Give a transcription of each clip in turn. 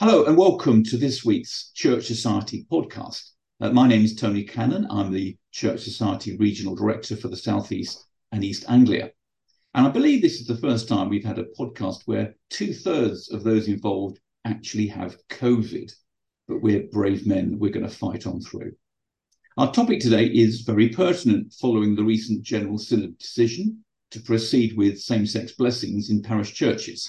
Hello and welcome to this week's Church Society podcast. Uh, my name is Tony Cannon. I'm the Church Society Regional Director for the South East and East Anglia. And I believe this is the first time we've had a podcast where two thirds of those involved actually have COVID. But we're brave men, we're going to fight on through. Our topic today is very pertinent following the recent General Synod decision to proceed with same sex blessings in parish churches.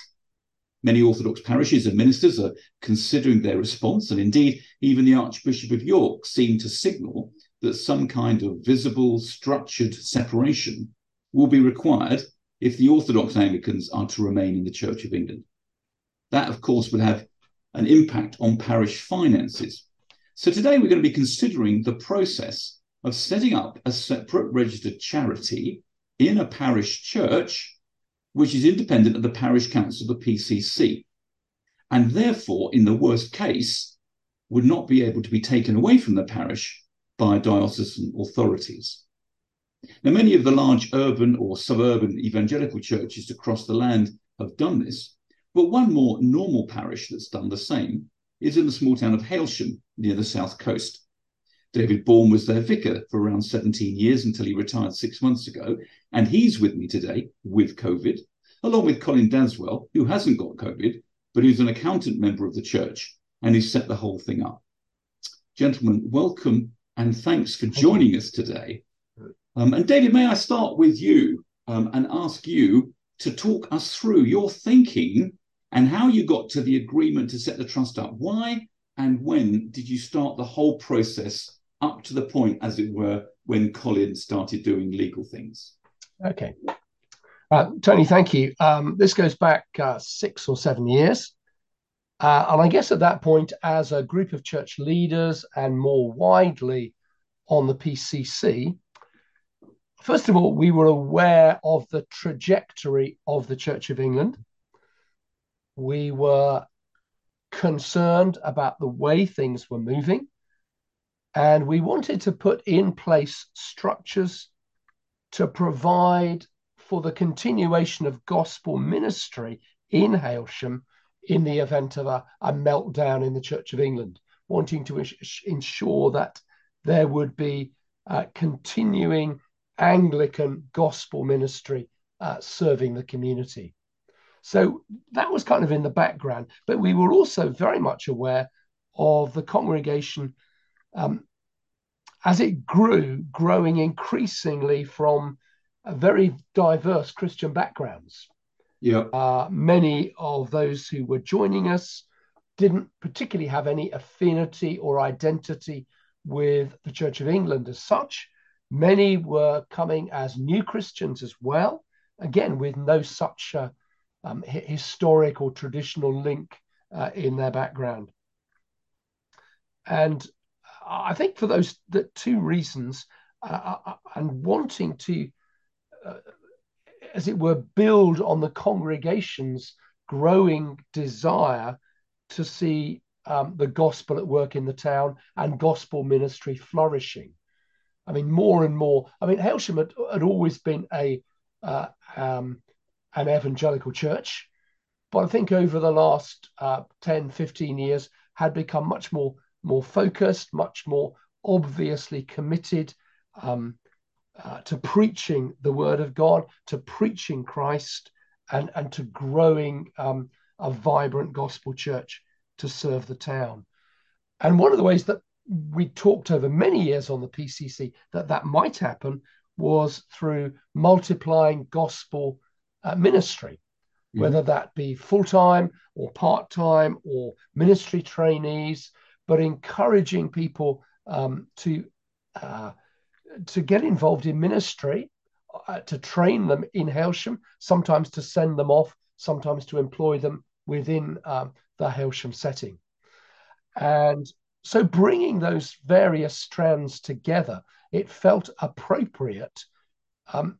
Many Orthodox parishes and ministers are considering their response, and indeed, even the Archbishop of York seemed to signal that some kind of visible, structured separation will be required if the Orthodox Anglicans are to remain in the Church of England. That, of course, would have an impact on parish finances. So today we're going to be considering the process of setting up a separate registered charity in a parish church which is independent of the parish council, the PCC, and therefore, in the worst case, would not be able to be taken away from the parish by diocesan authorities. Now, many of the large urban or suburban evangelical churches across the land have done this, but one more normal parish that's done the same is in the small town of Hailsham near the south coast. David Bourne was their vicar for around 17 years until he retired six months ago. And he's with me today with COVID, along with Colin Daswell, who hasn't got COVID, but who's an accountant member of the church and who set the whole thing up. Gentlemen, welcome and thanks for joining us today. Um, and David, may I start with you um, and ask you to talk us through your thinking and how you got to the agreement to set the trust up? Why and when did you start the whole process up to the point, as it were, when Colin started doing legal things? Okay. Uh, Tony, thank you. Um, this goes back uh, six or seven years. Uh, and I guess at that point, as a group of church leaders and more widely on the PCC, first of all, we were aware of the trajectory of the Church of England. We were concerned about the way things were moving. And we wanted to put in place structures to provide for the continuation of gospel ministry in Hailsham in the event of a, a meltdown in the Church of England, wanting to ensure that there would be uh, continuing Anglican gospel ministry uh, serving the community. So that was kind of in the background, but we were also very much aware of the congregation um, as it grew, growing increasingly from very diverse Christian backgrounds. Yeah. Uh, many of those who were joining us didn't particularly have any affinity or identity with the Church of England as such. Many were coming as new Christians as well, again, with no such uh, um, historic or traditional link uh, in their background. And I think for those the two reasons, uh, uh, uh and wanting to uh, as it were, build on the congregation's growing desire to see um, the gospel at work in the town and gospel ministry flourishing. I mean, more and more. I mean, Hailsham had, had always been a uh, um, an evangelical church, but I think over the last uh, 10, 15 years had become much more more focused, much more obviously committed um, uh, to preaching the word of God, to preaching Christ, and, and to growing um, a vibrant gospel church to serve the town. And one of the ways that we talked over many years on the PCC that that might happen was through multiplying gospel uh, ministry, mm-hmm. whether that be full time or part time or ministry trainees, but encouraging people um, to uh, to get involved in ministry, uh, to train them in Hailsham, sometimes to send them off, sometimes to employ them within um, the Hailsham setting. And so bringing those various strands together, it felt appropriate um,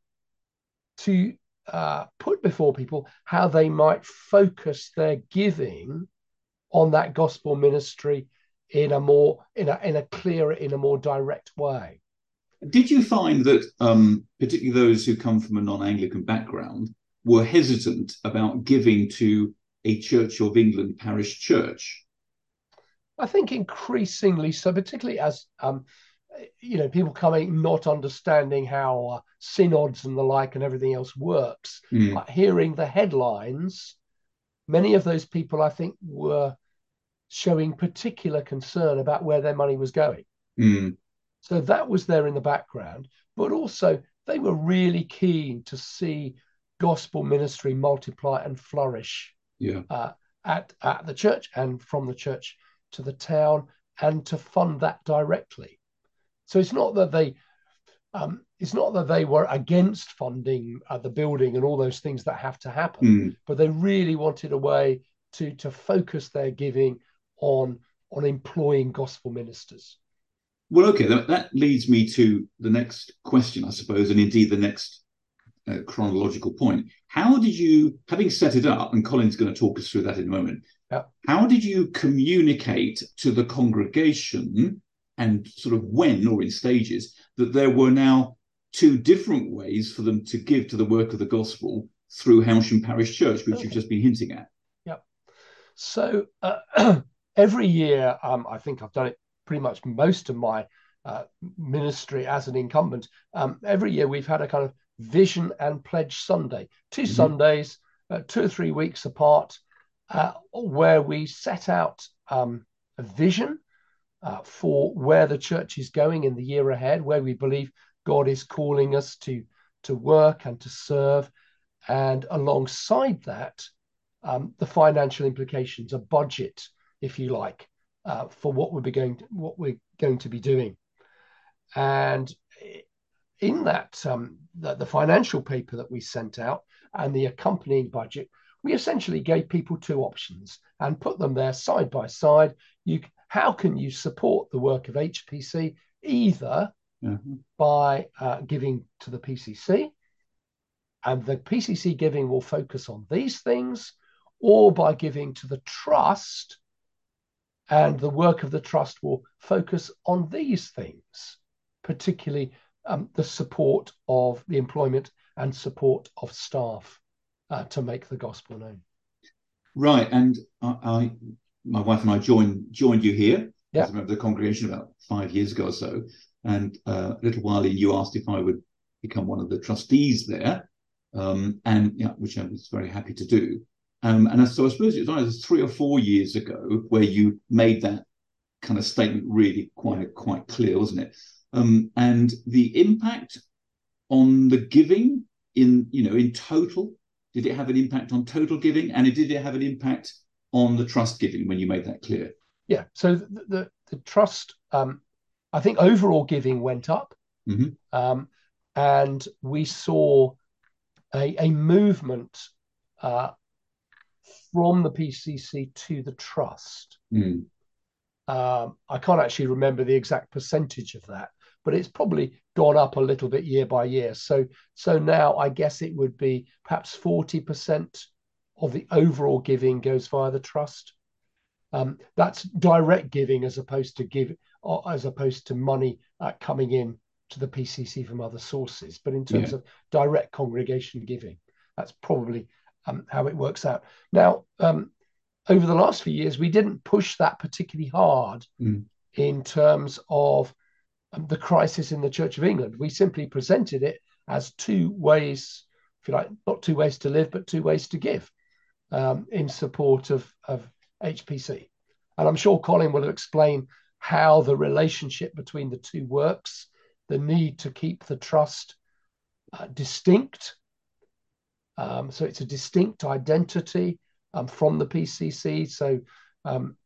to uh, put before people how they might focus their giving on that gospel ministry in a more in a in a clearer in a more direct way did you find that um, particularly those who come from a non-anglican background were hesitant about giving to a church of england parish church i think increasingly so particularly as um, you know people coming not understanding how uh, synods and the like and everything else works mm. hearing the headlines many of those people i think were showing particular concern about where their money was going mm. so that was there in the background but also they were really keen to see gospel ministry multiply and flourish yeah. uh, at, at the church and from the church to the town and to fund that directly so it's not that they um, it's not that they were against funding uh, the building and all those things that have to happen, mm. but they really wanted a way to to focus their giving on on employing gospel ministers. Well, okay, that, that leads me to the next question, I suppose, and indeed the next uh, chronological point. How did you, having set it up, and Colin's going to talk us through that in a moment, yeah. how did you communicate to the congregation and sort of when or in stages that there were now two different ways for them to give to the work of the gospel through Hailsham Parish Church, which okay. you've just been hinting at. Yep. So uh, every year, um, I think I've done it pretty much most of my uh, ministry as an incumbent. Um, every year we've had a kind of vision and pledge Sunday, 2 mm-hmm. Sundays, uh, two or three weeks apart, uh, where we set out um, a vision uh, for where the church is going in the year ahead, where we believe God is calling us to, to work and to serve. And alongside that, um, the financial implications, a budget, if you like, uh, for what we're going to, what we're going to be doing. And in that, um, the, the financial paper that we sent out and the accompanying budget, we essentially gave people two options and put them there side by side. You how can you support the work of HPC either mm-hmm. by uh, giving to the PCC, and the PCC giving will focus on these things, or by giving to the trust, and the work of the trust will focus on these things, particularly um, the support of the employment and support of staff uh, to make the gospel known. Right, and I, I my wife and I joined joined you here yeah. as a member of the congregation about five years ago or so. And uh, a little while in, you asked if I would become one of the trustees there, um, and yeah, which I was very happy to do. Um, and so I suppose it was three or four years ago where you made that kind of statement really quite quite clear, wasn't it? Um, and the impact on the giving in you know in total, did it have an impact on total giving, and did it have an impact on the trust giving when you made that clear? Yeah. So the the, the trust, um, I think overall giving went up, mm-hmm. um, and we saw a, a movement uh, from the PCC to the trust. Mm. Um, I can't actually remember the exact percentage of that, but it's probably gone up a little bit year by year. So so now I guess it would be perhaps forty percent of the overall giving goes via the trust. Um, that's direct giving as opposed to give as opposed to money uh, coming in to the PCC from other sources. But in terms yeah. of direct congregation giving, that's probably um, how it works out. Now, um, over the last few years, we didn't push that particularly hard mm. in terms of um, the crisis in the Church of England. We simply presented it as two ways, if you like, not two ways to live, but two ways to give um, in support of, of HPC. And I'm sure Colin will explain how the relationship between the two works, the need to keep the trust uh, distinct. Um, so it's a distinct identity um, from the PCC. So um,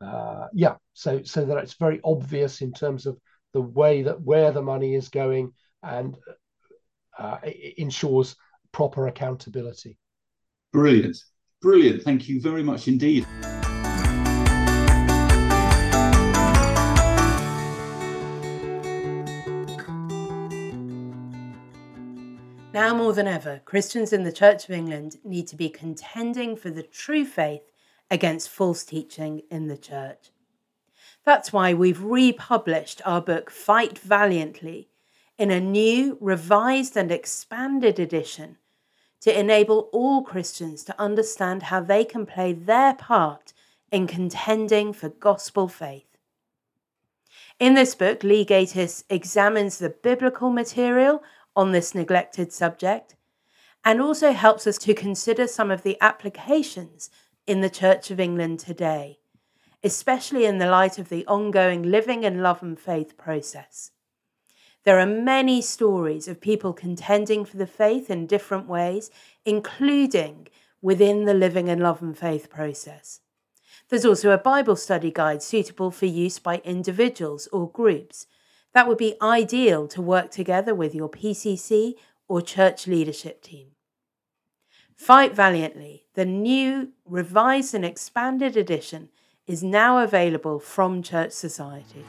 uh, yeah, so so that it's very obvious in terms of the way that where the money is going and uh, ensures proper accountability. Brilliant. Brilliant. Thank you very much indeed. Now more than ever, Christians in the Church of England need to be contending for the true faith against false teaching in the church. That's why we've republished our book Fight Valiantly in a new, revised, and expanded edition to enable all Christians to understand how they can play their part in contending for gospel faith. In this book, Lee Gatiss examines the biblical material on this neglected subject and also helps us to consider some of the applications in the Church of England today, especially in the light of the ongoing living in love and faith process. There are many stories of people contending for the faith in different ways, including within the living in love and faith process. There's also a Bible study guide suitable for use by individuals or groups that would be ideal to work together with your PCC or church leadership team. Fight Valiantly, the new, revised, and expanded edition, is now available from Church Society.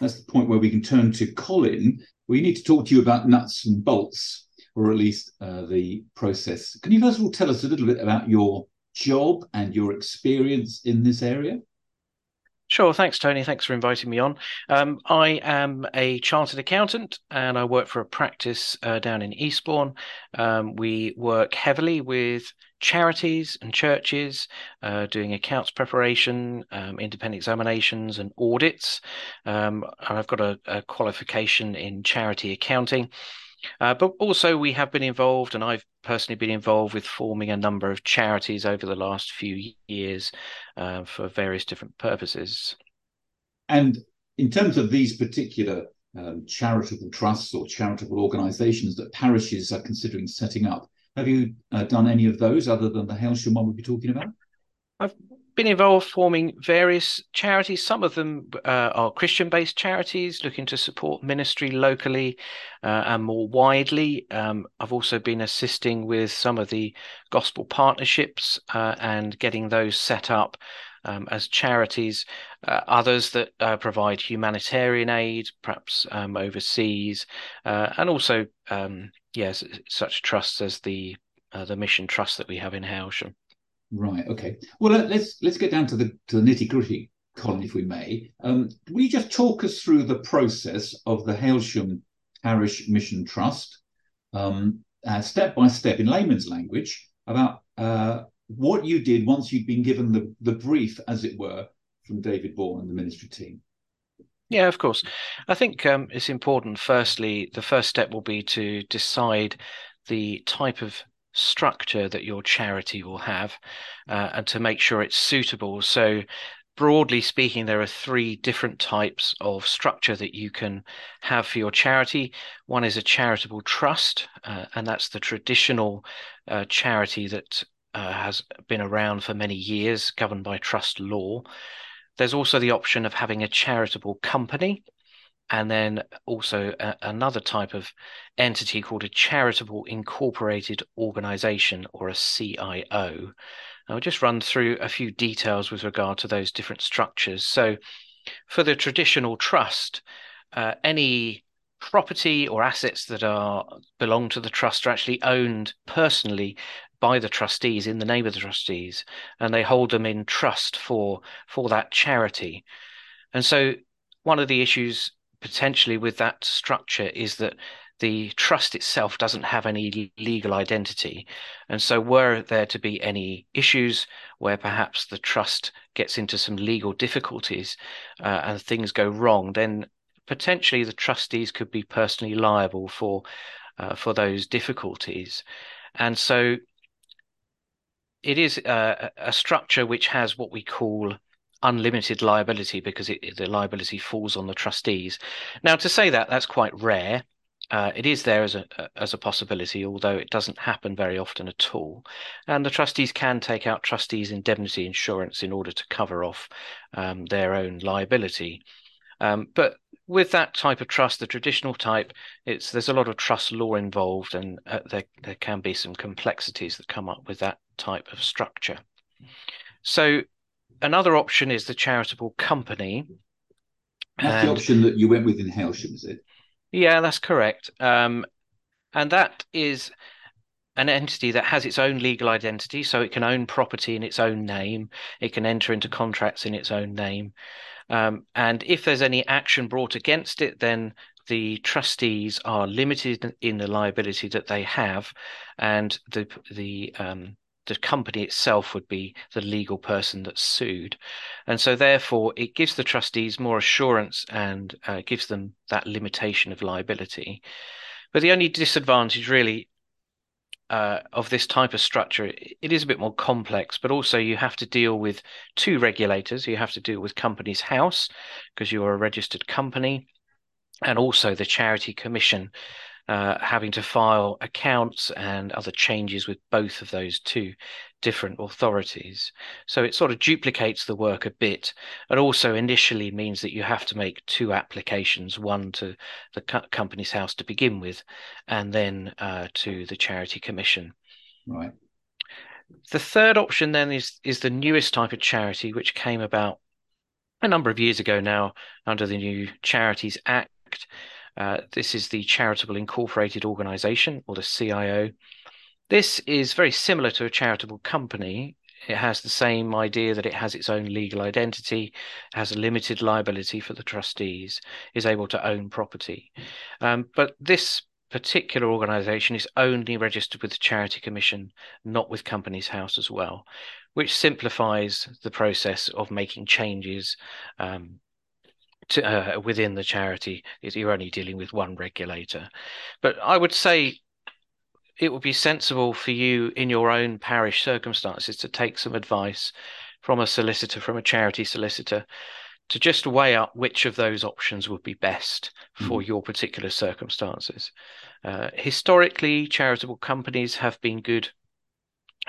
That's the point where we can turn to Colin. We need to talk to you about nuts and bolts, or at least uh, the process. Can you first of all tell us a little bit about your job and your experience in this area? Sure. Thanks, Tony. Thanks for inviting me on. Um, I am a chartered accountant and I work for a practice uh, down in Eastbourne. Um, we work heavily with charities and churches, uh, doing accounts preparation, um, independent examinations, and audits. Um, I've got a, a qualification in charity accounting. Uh, but also, we have been involved, and I've personally been involved with forming a number of charities over the last few years uh, for various different purposes. And in terms of these particular um, charitable trusts or charitable organisations that parishes are considering setting up, have you uh, done any of those other than the Hailsham one we'll be talking about? I've been involved forming various charities. Some of them uh, are Christian based charities looking to support ministry locally uh, and more widely. Um, I've also been assisting with some of the gospel partnerships uh, and getting those set up. Um, as charities, uh, others that uh, provide humanitarian aid, perhaps um, overseas, uh, and also, um, yes, such trusts as the the Mission Trust that we have in Hailsham. Right. Okay. Well, let's let's get down to the to the nitty gritty, Colin, if we may. Um, will you just talk us through the process of the Hailsham Parish Mission Trust, um, uh, step by step in layman's language, about uh, what you did once you'd been given the the brief, as it were, from David Bourne and the ministry team? Yeah, of course. I think um, it's important. Firstly, the first step will be to decide the type of structure that your charity will have uh, and to make sure it's suitable. So, broadly speaking, there are three different types of structure that you can have for your charity. One is a charitable trust, uh, and that's the traditional uh, charity that uh, has been around for many years, governed by trust law. There's also the option of having a charitable company, and then also a, another type of entity called a charitable incorporated organization or a CIO. I'll just run through a few details with regard to those different structures. So, for the traditional trust, uh, any property or assets that are belong to the trust are actually owned personally by the trustees in the name of the trustees and they hold them in trust for for that charity and so one of the issues potentially with that structure is that the trust itself doesn't have any legal identity. And so, were there to be any issues where perhaps the trust gets into some legal difficulties uh, and things go wrong, then potentially the trustees could be personally liable for uh, for those difficulties. And so, it is uh, a structure which has what we call unlimited liability because it, the liability falls on the trustees. Now, to say that, that's quite rare. Uh, it is there as a as a possibility, although it doesn't happen very often at all. And the trustees can take out trustees' indemnity insurance in order to cover off um, their own liability. Um, but with that type of trust, the traditional type, it's there's a lot of trust law involved, and uh, there there can be some complexities that come up with that type of structure. So another option is the charitable company. That's and, the option that you went with in Hailsham, is it? Yeah, that's correct. Um, and that is an entity that has its own legal identity, so it can own property in its own name, it can enter into contracts in its own name. Um, and if there's any action brought against it, then the trustees are limited in the liability that they have, and the the um, the company itself would be the legal person that's sued. And so, therefore, it gives the trustees more assurance and uh, gives them that limitation of liability. But the only disadvantage, really, uh, of this type of structure, it is a bit more complex, but also you have to deal with two regulators. You have to deal with Companies House because you are a registered company, and also the Charity Commission, uh, having to file accounts and other changes with both of those two different authorities. So it sort of duplicates the work a bit, and also initially means that you have to make two applications one to the co- Companies House to begin with, and then uh, to the Charity Commission. Right. The third option then is is the newest type of charity, which came about a number of years ago now under the new Charities Act. Uh, this is the Charitable Incorporated Organization, or the CIO. This is very similar to a charitable company. It has the same idea that it has its own legal identity, has a limited liability for the trustees, is able to own property. Um, but this particular organization is only registered with the Charity Commission, not with Companies House as well, which simplifies the process of making changes um, to, uh, within the charity is you're only dealing with one regulator. But I would say it would be sensible for you in your own parish circumstances to take some advice from a solicitor, from a charity solicitor, to just weigh up which of those options would be best for mm. your particular circumstances. Uh, historically, charitable companies have been good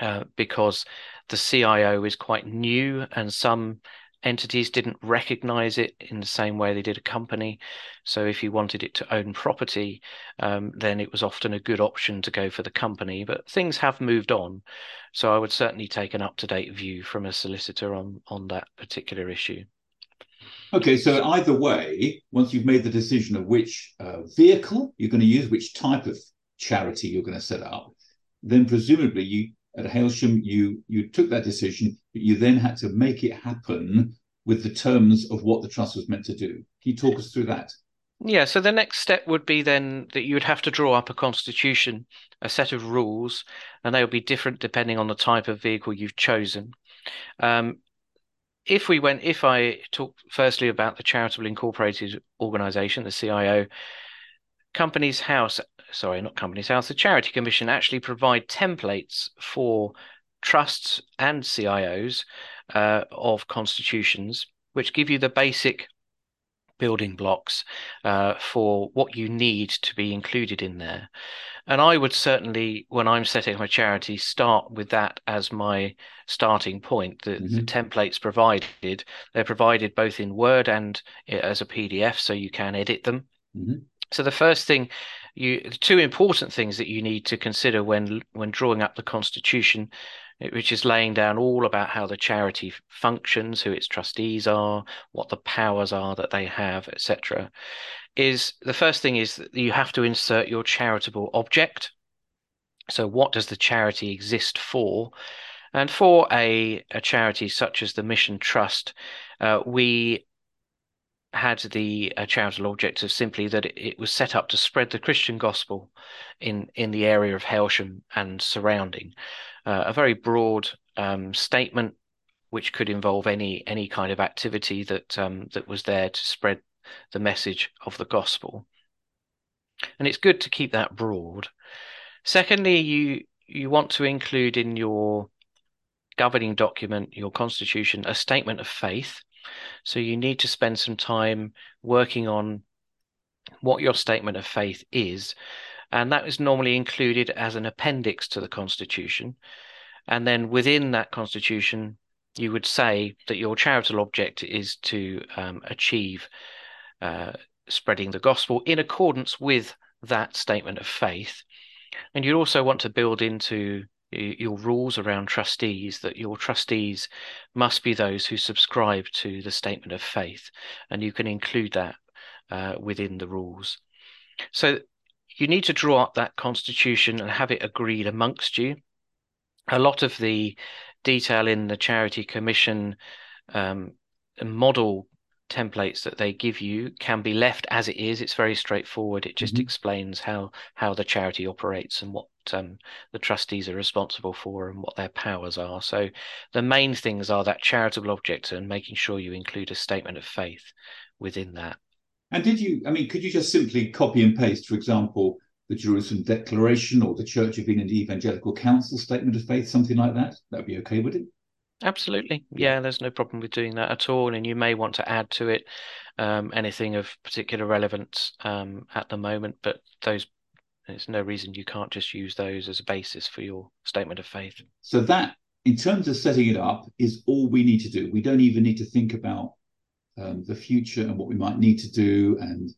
uh, because the CIO is quite new and some entities didn't recognize it in the same way they did a company. So if you wanted it to own property, um, then it was often a good option to go for the company. But things have moved on. So I would certainly take an up to date view from a solicitor on, on that particular issue. Okay, so either way, once you've made the decision of which uh, vehicle you're going to use, which type of charity you're going to set up, then presumably you at Hailsham, you you took that decision, but you then had to make it happen with the terms of what the trust was meant to do. Can you talk us through that? Yeah, so the next step would be then that you would have to draw up a constitution, a set of rules, and they will be different depending on the type of vehicle you've chosen. Um, if we went, if I talk firstly about the charitable incorporated organization, the CIO, Companies House sorry, not Companies House, the Charity Commission actually provide templates for trusts and CIOs uh, of constitutions, which give you the basic building blocks uh, for what you need to be included in there. And I would certainly, when I'm setting up a charity, start with that as my starting point. The, mm-hmm. the, templates provided, they're provided both in Word and as a PDF, so you can edit them. Mm-hmm. So the first thing you the two important things that you need to consider when when drawing up the constitution which is laying down all about how the charity functions who its trustees are what the powers are that they have etc is the first thing is that you have to insert your charitable object so what does the charity exist for and for a, a charity such as the mission trust uh, we had the uh, charitable objective simply that it, it, was set up to spread the Christian gospel in in the area of Hailsham and surrounding. Uh, a very broad um, statement, which could involve any any kind of activity that um, that was there to spread the message of the gospel. And it's good to keep that broad. Secondly, you you want to include in your governing document, your constitution, a statement of faith so you need to spend some time working on what your statement of faith is. And that is normally included as an appendix to the Constitution. And then within that Constitution, you would say that your charitable object is to um, achieve uh, spreading the gospel in accordance with that statement of faith. And you'd also want to build into your rules around trustees that your trustees must be those who subscribe to the statement of faith, and you can include that uh, within the rules. So you need to draw up that constitution and have it agreed amongst you. A lot of the detail in the charity commission um, model templates that they give you can be left as it is. It's very straightforward. It just mm-hmm. explains how how the charity operates and what um, the trustees are responsible for and what their powers are. So the main things are that charitable object and making sure you include a statement of faith within that. And did you? I mean, could you just simply copy and paste, for example, the Jerusalem Declaration or the Church of England Evangelical Council statement of faith, something like that? That'd be okay, would it? Absolutely. Yeah, there's no problem with doing that at all. And you may want to add to it um, anything of particular relevance um, at the moment, but those there's no reason you can't just use those as a basis for your statement of faith. So that, in terms of setting it up, is all we need to do. We don't even need to think about um, the future and what we might need to do and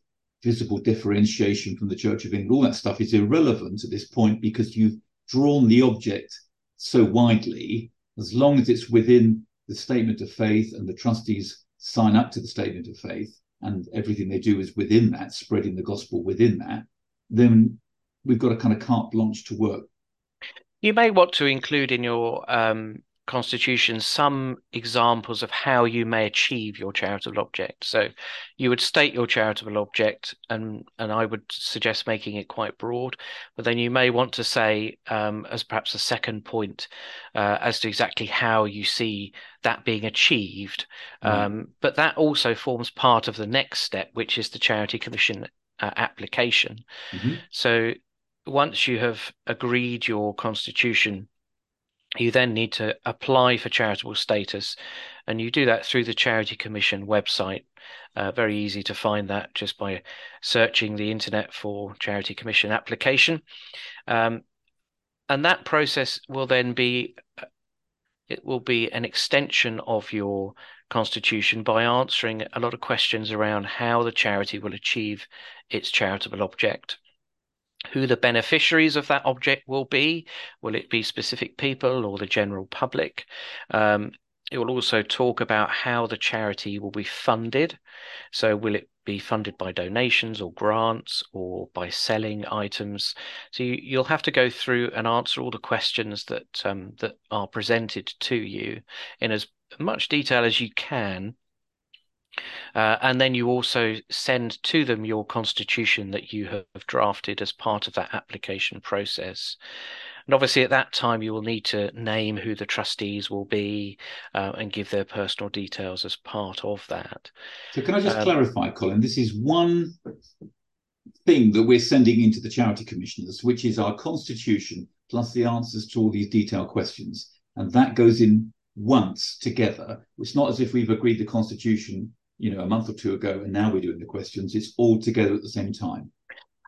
visible differentiation from the Church of England. All that stuff is irrelevant at this point because you've drawn the object so widely as long as it's within the statement of faith and the trustees sign up to the statement of faith and everything they do is within that, spreading the gospel within that, then we've got a kind of carte blanche to work. You may want to include in your um, constitution some examples of how you may achieve your charitable object. So you would state your charitable object, and and I would suggest making it quite broad. But then you may want to say, um, as perhaps a second point, uh, as to exactly how you see that being achieved. Mm. Um, but that also forms part of the next step, which is the charity commission uh, application. Mm-hmm. So once you have agreed your constitution you then need to apply for charitable status, and you do that through the Charity Commission website. Uh, very easy to find that just by searching the internet for Charity Commission application. Um, and that process will then be it will be an extension of your constitution by answering a lot of questions around how the charity will achieve its charitable object who the beneficiaries of that object will be. Will it be specific people or the general public? Um, it will also talk about how the charity will be funded. So, will it be funded by donations or grants or by selling items? So, you, will have to go through and answer all the questions that um, that are presented to you in as much detail as you can uh, and then you also send to them your constitution that you have drafted as part of that application process. And obviously, at that time, you will need to name who the trustees will be uh, and give their personal details as part of that. So, can I just um, clarify, Colin? This is one thing that we're sending into the charity commissioners, which is our constitution plus the answers to all these detailed questions. And that goes in once together. It's not as if we've agreed the constitution you know, a month or two ago, and now we're doing the questions. It's all together at the same time.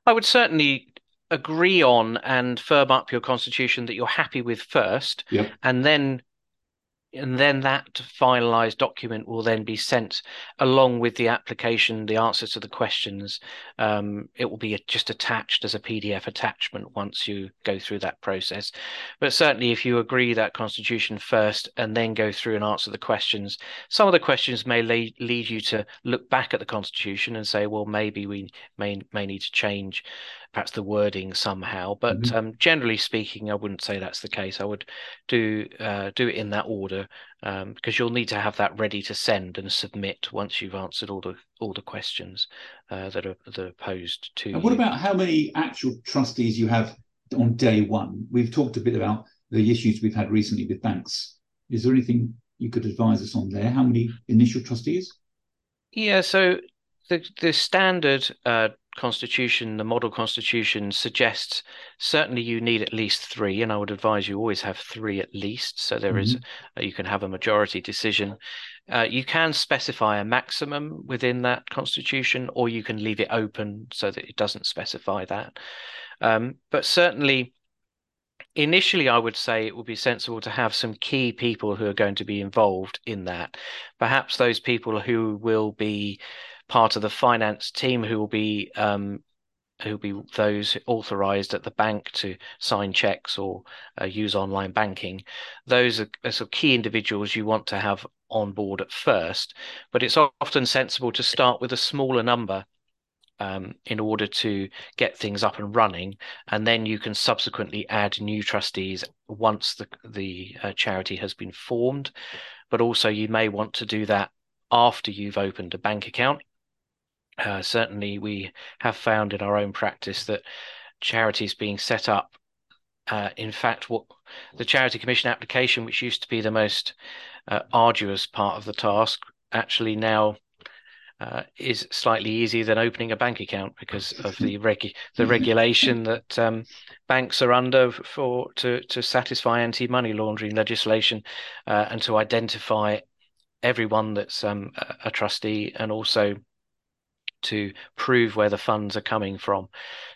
I would certainly agree on and firm up your constitution that you're happy with first, yep. and then and then that finalized document will then be sent along with the application, the answers to the questions. Um, it will be just attached as a PDF attachment once you go through that process. But certainly, if you agree that constitution first and then go through and answer the questions, some of the questions may lead, lead you to look back at the constitution and say, well, maybe we may may need to change perhaps the wording somehow. But mm-hmm. um, generally speaking, I wouldn't say that's the case. I would do uh, do it in that order um, because you'll need to have that ready to send and submit once you've answered all the all the questions uh, that are that are posed to. And what about how many actual trustees you have on day one? We've talked a bit about the issues we've had recently with banks. Is there anything you could advise us on there? How many initial trustees? Yeah, so the the standard uh, constitution, the model constitution suggests certainly you need at least three, and I would advise you always have three at least. So there mm-hmm. is you can have a majority decision. Uh, you can specify a maximum within that constitution, or you can leave it open so that it doesn't specify that. Um, but certainly, initially, I would say it would be sensible to have some key people who are going to be involved in that. Perhaps those people who will be part of the finance team who will be um, who'll be those authorized at the bank to sign checks or uh, use online banking. Those are, are sort of key individuals you want to have on board at first, but it's often sensible to start with a smaller number um, in order to get things up and running, and then you can subsequently add new trustees once the the uh, charity has been formed. But also, you may want to do that after you've opened a bank account uh, certainly, we have found in our own practice that charities being set up, uh, in fact, what the charity commission application, which used to be the most uh, arduous part of the task, actually now uh, is slightly easier than opening a bank account because of the regu- the regulation that um, banks are under for to to satisfy anti money laundering legislation uh, and to identify everyone that's um, a trustee and also to prove where the funds are coming from.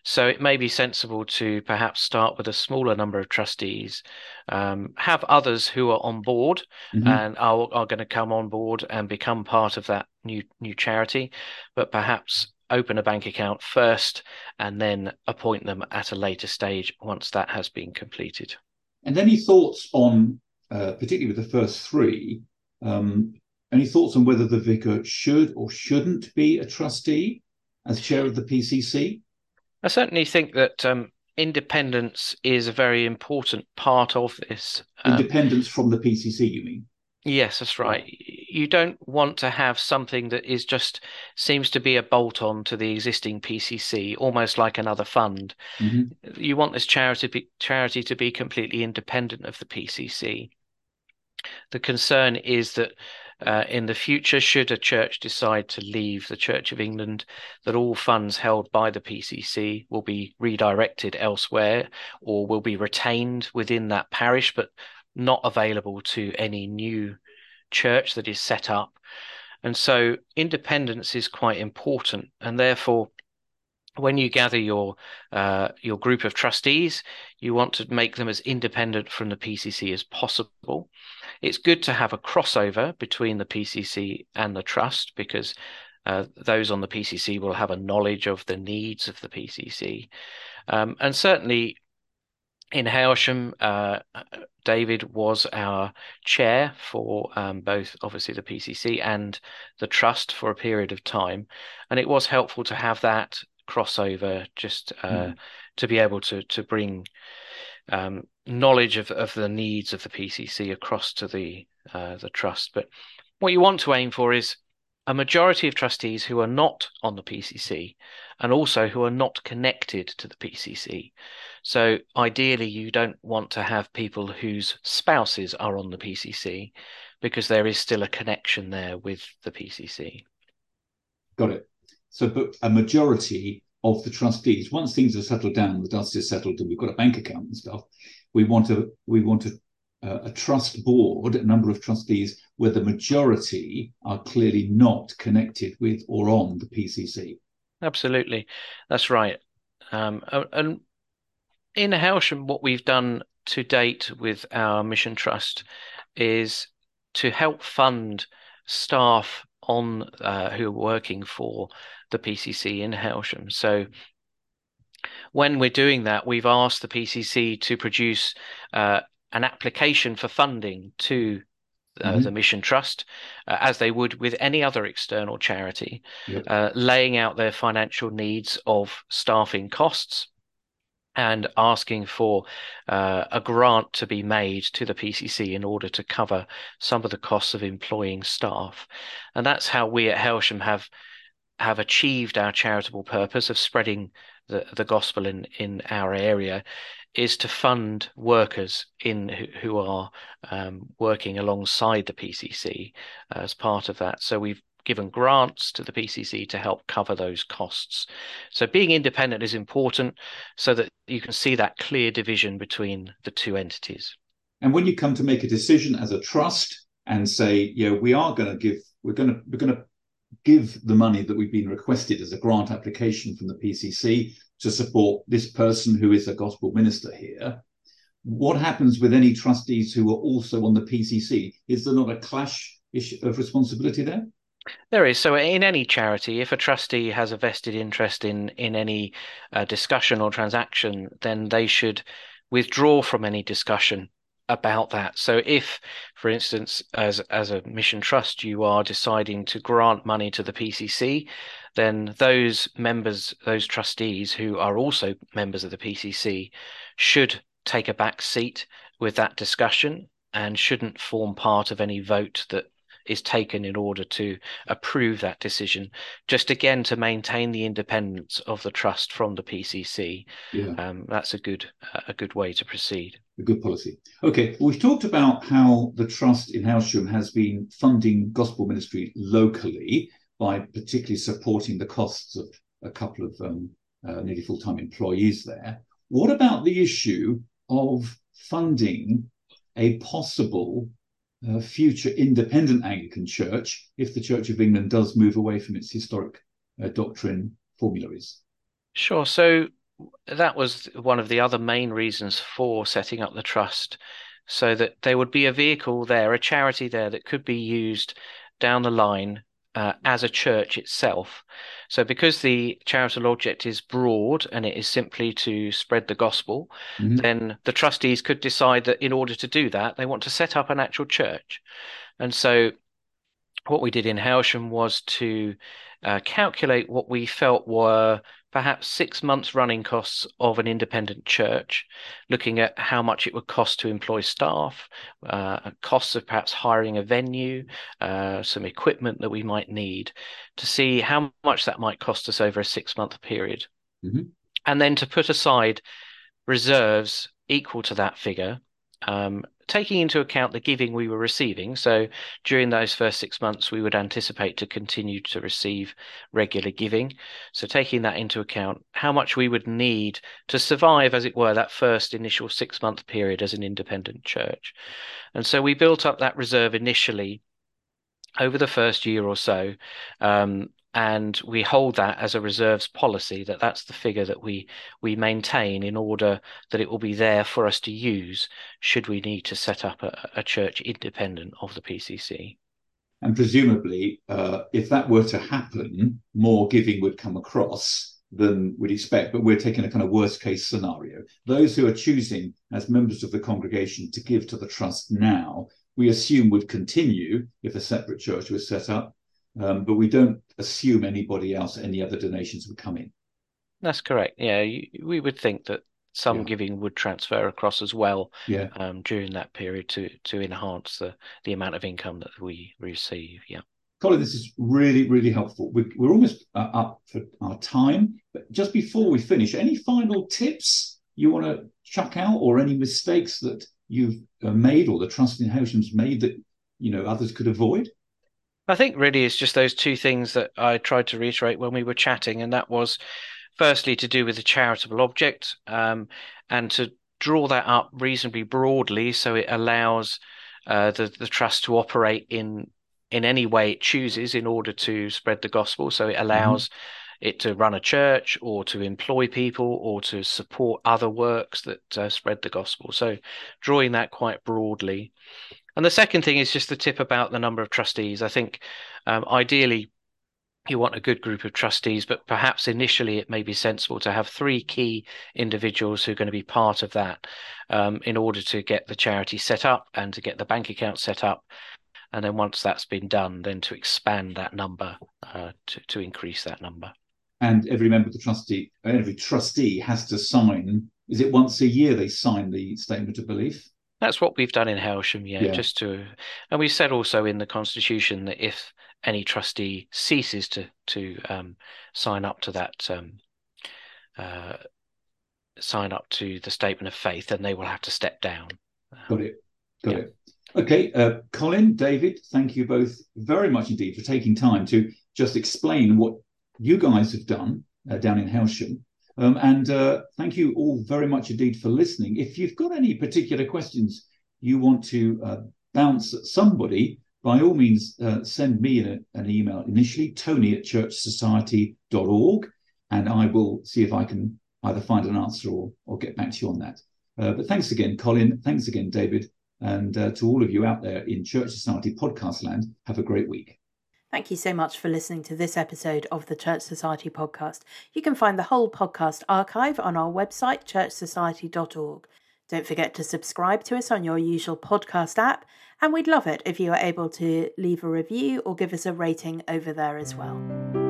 So it may be sensible to perhaps start with a smaller number of trustees, um, have others who are on board mm-hmm. and are, are going to come on board and become part of that new new charity, but perhaps open a bank account first and then appoint them at a later stage once that has been completed. And any thoughts on, uh, particularly with the first three, um, any thoughts on whether the vicar should or shouldn't be a trustee as chair of the PCC? I certainly think that um, independence is a very important part of this. Um, independence from the PCC, you mean? Yes, that's right. You don't want to have something that is just seems to be a bolt on to the existing PCC, almost like another fund. Mm-hmm. You want this charity charity to be completely independent of the PCC. The concern is that uh, in the future, should a church decide to leave the Church of England, that all funds held by the PCC will be redirected elsewhere or will be retained within that parish, but not available to any new church that is set up. And so independence is quite important, and therefore when you gather your uh, your group of trustees, you want to make them as independent from the PCC as possible. It's good to have a crossover between the PCC and the trust because uh, those on the PCC will have a knowledge of the needs of the PCC, um, and certainly in Hailsham, uh, David was our chair for um, both, obviously, the PCC and the trust for a period of time. And it was helpful to have that crossover just uh, mm. to be able to to bring um, knowledge of, of the needs of the PCC across to the uh, the trust. But what you want to aim for is a majority of trustees who are not on the PCC and also who are not connected to the PCC. So ideally, you don't want to have people whose spouses are on the PCC because there is still a connection there with the PCC. Got it. So, but a majority of the trustees, once things are settled down, the dust is settled, and we've got a bank account and stuff, we want to we want a, uh, a trust board, a number of trustees where the majority are clearly not connected with or on the PCC. Absolutely, that's right. Um, and in Hailsham, what we've done to date with our mission trust is to help fund staff on uh, who are working for the PCC in Hailsham. So when we're doing that, we've asked the PCC to produce uh, an application for funding to uh, mm-hmm. the Mission Trust, uh, as they would with any other external charity, yep. uh, laying out their financial needs of staffing costs and asking for uh, a grant to be made to the PCC in order to cover some of the costs of employing staff. And that's how we at Hailsham have have achieved our charitable purpose of spreading the, the gospel in, in our area is to fund workers in who, are um, working alongside the PCC as part of that. So we've given grants to the PCC to help cover those costs. So being independent is important so that you can see that clear division between the two entities. And when you come to make a decision as a trust and say, know, we are going to give, we're going to, we're going to give the money that we've been requested as a grant application from the PCC to support this person who is a gospel minister here. What happens with any trustees who are also on the PCC? Is there not a clash of responsibility there? There is. So, in any charity, if a trustee has a vested interest in in any uh, discussion or transaction, then they should withdraw from any discussion about that. So, if, for instance, as as a mission trust, you are deciding to grant money to the PCC, then those members, those trustees who are also members of the PCC, should take a back seat with that discussion and shouldn't form part of any vote that is taken in order to approve that decision, just again to maintain the independence of the trust from the PCC. Yeah. Um, that's a good a good way to proceed. A good policy. Okay, well, we've talked about how the trust in Hailsham has been funding gospel ministry locally by particularly supporting the costs of a couple of um, uh, nearly full time employees there. What about the issue of funding a possible uh, future independent Anglican church if the Church of England does move away from its historic uh, doctrine formularies? Sure. So that was one of the other main reasons for setting up the trust, so that there would be a vehicle there, a charity there that could be used down the line uh, as a church itself. So, because the charitable object is broad and it is simply to spread the gospel, mm-hmm. then the trustees could decide that in order to do that, they want to set up an actual church. And so, what we did in Hailsham was to uh, calculate what we felt were perhaps six months running costs of an independent church, looking at how much it would cost to employ staff, uh, costs of perhaps hiring a venue, uh, some equipment that we might need, to see how much that might cost us over a six month period. Mm-hmm. And then to put aside reserves equal to that figure um, taking into account the giving we were receiving. So during those first six months, we would anticipate to continue to receive regular giving. So taking that into account, how much we would need to survive, as it were, that first initial six month period as an independent church. And so we built up that reserve initially over the first year or so um, and we hold that as a reserves policy that that's the figure that we we maintain in order that it will be there for us to use should we need to set up a, a church independent of the PCC. And presumably, uh, if that were to happen, more giving would come across than we'd expect. But we're taking a kind of worst case scenario. Those who are choosing as members of the congregation to give to the trust now, we assume would continue if a separate church was set up um, but we don't assume anybody else, any other donations would come in. That's correct. Yeah, we would think that some yeah. giving would transfer across as well yeah. um, during that period to to enhance the the amount of income that we receive. Yeah. Colin, this is really, really helpful. We're, we're almost uh, up for our time, but just before we finish, any final tips you want to chuck out, or any mistakes that you've uh, made, or the trust in made that you know others could avoid? I think really it's just those two things that I tried to reiterate when we were chatting, and that was firstly to do with the charitable object um, and to draw that up reasonably broadly so it allows uh, the, the trust to operate in in any way it chooses in order to spread the gospel. So it mm-hmm. allows mm-hmm. it to run a church or to employ people or to support other works that uh, spread the gospel. So drawing that quite broadly. And the second thing is just the tip about the number of trustees. I think um, ideally you want a good group of trustees, but perhaps initially it may be sensible to have three key individuals who are going to be part of that um, in order to get the charity set up and to get the bank account set up. And then once that's been done, then to expand that number uh, to, to increase that number. And every member of the trustee, every trustee has to sign. Is it once a year they sign the statement of belief? That's what we've done in Hailsham, yeah, yeah, just to, and we said also in the constitution that if any trustee ceases to to um, sign up to that, um, uh, sign up to the statement of faith, then they will have to step down. Got it. Got yeah. it. Okay, uh, Colin, David, thank you both very much indeed for taking time to just explain what you guys have done uh, down in Hailsham um, and uh, thank you all very much indeed for listening. If you've got any particular questions you want to uh, bounce at somebody, by all means, uh, send me an email initially, tony at churchsociety.org, and I will see if I can either find an answer or, or get back to you on that. Uh, but thanks again, Colin. Thanks again, David. And uh, to all of you out there in Church Society podcast land, have a great week. Thank you so much for listening to this episode of the Church Society podcast. You can find the whole podcast archive on our website, churchsociety.org. Don't forget to subscribe to us on your usual podcast app, and we'd love it if you are able to leave a review or give us a rating over there as well.